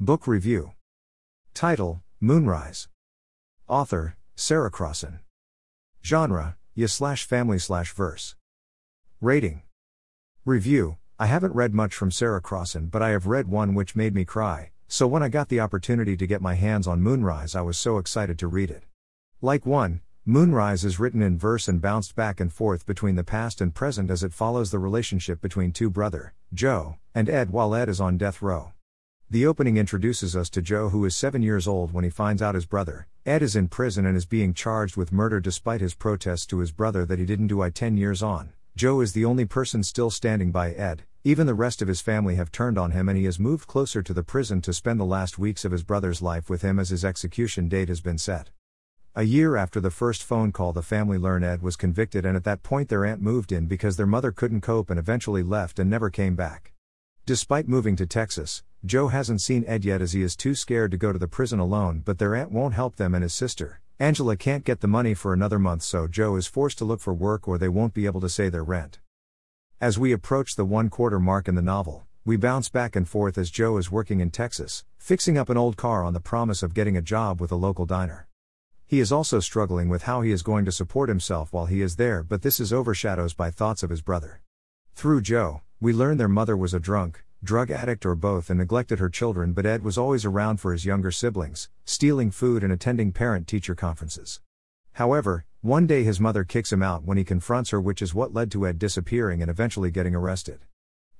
Book Review. Title Moonrise. Author Sarah Crossan. Genre Ya slash family slash verse. Rating. Review I haven't read much from Sarah Crossan, but I have read one which made me cry, so when I got the opportunity to get my hands on Moonrise, I was so excited to read it. Like one, Moonrise is written in verse and bounced back and forth between the past and present as it follows the relationship between two brother, Joe, and Ed while Ed is on death row. The opening introduces us to Joe, who is seven years old when he finds out his brother, Ed, is in prison and is being charged with murder despite his protests to his brother that he didn't do I 10 years on. Joe is the only person still standing by Ed, even the rest of his family have turned on him and he has moved closer to the prison to spend the last weeks of his brother's life with him as his execution date has been set. A year after the first phone call, the family learn Ed was convicted, and at that point, their aunt moved in because their mother couldn't cope and eventually left and never came back. Despite moving to Texas, Joe hasn't seen Ed yet as he is too scared to go to the prison alone, but their aunt won't help them and his sister, Angela, can't get the money for another month, so Joe is forced to look for work or they won't be able to pay their rent. As we approach the one quarter mark in the novel, we bounce back and forth as Joe is working in Texas, fixing up an old car on the promise of getting a job with a local diner. He is also struggling with how he is going to support himself while he is there, but this is overshadowed by thoughts of his brother. Through Joe, we learn their mother was a drunk, drug addict, or both and neglected her children, but Ed was always around for his younger siblings, stealing food and attending parent teacher conferences. However, one day his mother kicks him out when he confronts her, which is what led to Ed disappearing and eventually getting arrested.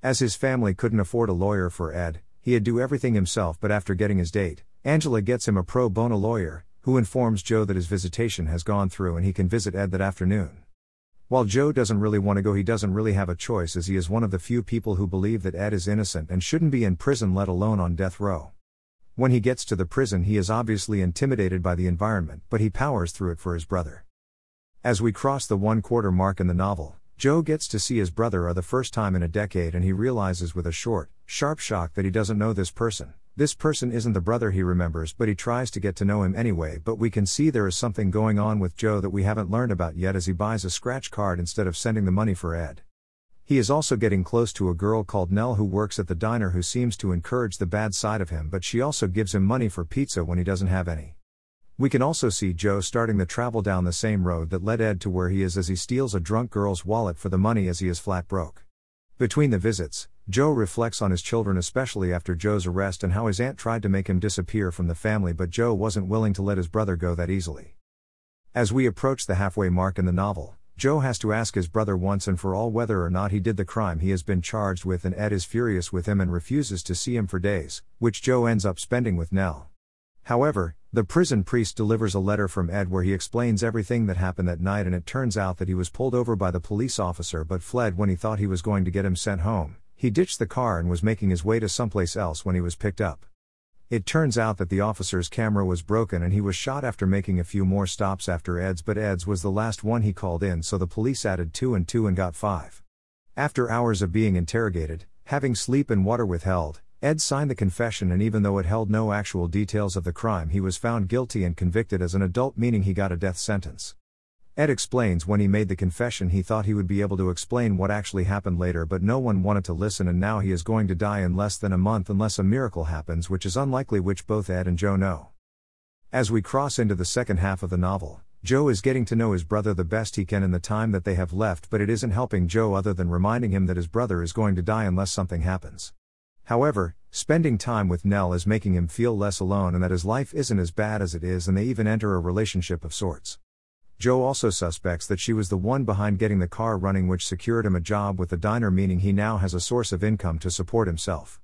As his family couldn't afford a lawyer for Ed, he'd do everything himself, but after getting his date, Angela gets him a pro bono lawyer, who informs Joe that his visitation has gone through and he can visit Ed that afternoon. While Joe doesn't really want to go, he doesn't really have a choice as he is one of the few people who believe that Ed is innocent and shouldn't be in prison, let alone on death row. When he gets to the prison, he is obviously intimidated by the environment, but he powers through it for his brother. As we cross the one quarter mark in the novel, Joe gets to see his brother for the first time in a decade and he realizes with a short, sharp shock that he doesn't know this person. This person isn't the brother he remembers, but he tries to get to know him anyway. But we can see there is something going on with Joe that we haven't learned about yet as he buys a scratch card instead of sending the money for Ed. He is also getting close to a girl called Nell who works at the diner who seems to encourage the bad side of him, but she also gives him money for pizza when he doesn't have any. We can also see Joe starting the travel down the same road that led Ed to where he is as he steals a drunk girl's wallet for the money as he is flat broke. Between the visits, Joe reflects on his children, especially after Joe's arrest, and how his aunt tried to make him disappear from the family, but Joe wasn't willing to let his brother go that easily. As we approach the halfway mark in the novel, Joe has to ask his brother once and for all whether or not he did the crime he has been charged with, and Ed is furious with him and refuses to see him for days, which Joe ends up spending with Nell. However, the prison priest delivers a letter from Ed where he explains everything that happened that night, and it turns out that he was pulled over by the police officer but fled when he thought he was going to get him sent home. He ditched the car and was making his way to someplace else when he was picked up. It turns out that the officer's camera was broken and he was shot after making a few more stops after Ed's, but Ed's was the last one he called in, so the police added two and two and got five. After hours of being interrogated, having sleep and water withheld, Ed signed the confession, and even though it held no actual details of the crime, he was found guilty and convicted as an adult, meaning he got a death sentence. Ed explains when he made the confession he thought he would be able to explain what actually happened later, but no one wanted to listen, and now he is going to die in less than a month unless a miracle happens, which is unlikely, which both Ed and Joe know. As we cross into the second half of the novel, Joe is getting to know his brother the best he can in the time that they have left, but it isn't helping Joe other than reminding him that his brother is going to die unless something happens. However, spending time with Nell is making him feel less alone and that his life isn't as bad as it is, and they even enter a relationship of sorts. Joe also suspects that she was the one behind getting the car running, which secured him a job with the diner, meaning he now has a source of income to support himself.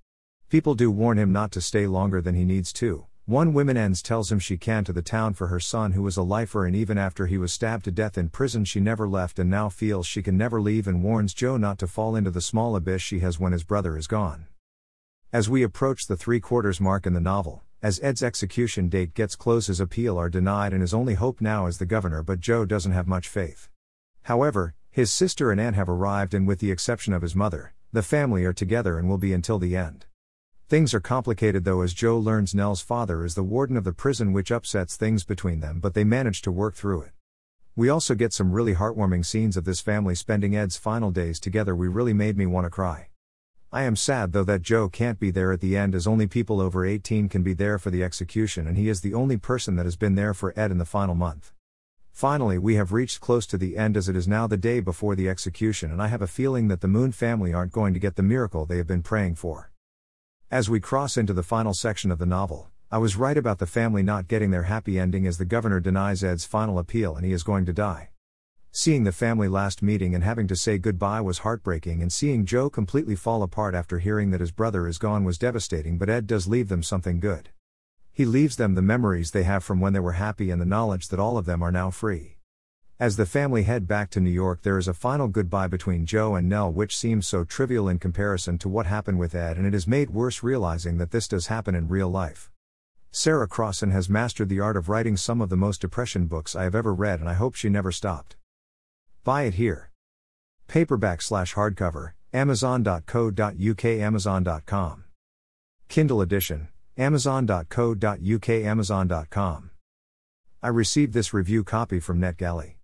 People do warn him not to stay longer than he needs to. One woman ends tells him she can to the town for her son who was a lifer and even after he was stabbed to death in prison she never left and now feels she can never leave and warns Joe not to fall into the small abyss she has when his brother is gone. As we approach the three quarters mark in the novel, as Ed's execution date gets close, his appeal are denied, and his only hope now is the governor. But Joe doesn't have much faith. However, his sister and aunt have arrived, and with the exception of his mother, the family are together and will be until the end. Things are complicated though, as Joe learns Nell's father is the warden of the prison, which upsets things between them, but they manage to work through it. We also get some really heartwarming scenes of this family spending Ed's final days together, we really made me want to cry. I am sad though that Joe can't be there at the end as only people over 18 can be there for the execution and he is the only person that has been there for Ed in the final month. Finally, we have reached close to the end as it is now the day before the execution, and I have a feeling that the Moon family aren't going to get the miracle they have been praying for. As we cross into the final section of the novel, I was right about the family not getting their happy ending as the governor denies Ed's final appeal and he is going to die. Seeing the family last meeting and having to say goodbye was heartbreaking, and seeing Joe completely fall apart after hearing that his brother is gone was devastating, but Ed does leave them something good. He leaves them the memories they have from when they were happy and the knowledge that all of them are now free. As the family head back to New York, there is a final goodbye between Joe and Nell, which seems so trivial in comparison to what happened with Ed, and it is made worse realizing that this does happen in real life. Sarah Crossan has mastered the art of writing some of the most depression books I have ever read, and I hope she never stopped. Buy it here. Paperback slash hardcover, amazon.co.uk, amazon.com. Kindle edition, amazon.co.uk amazon.com. I received this review copy from NetGalley.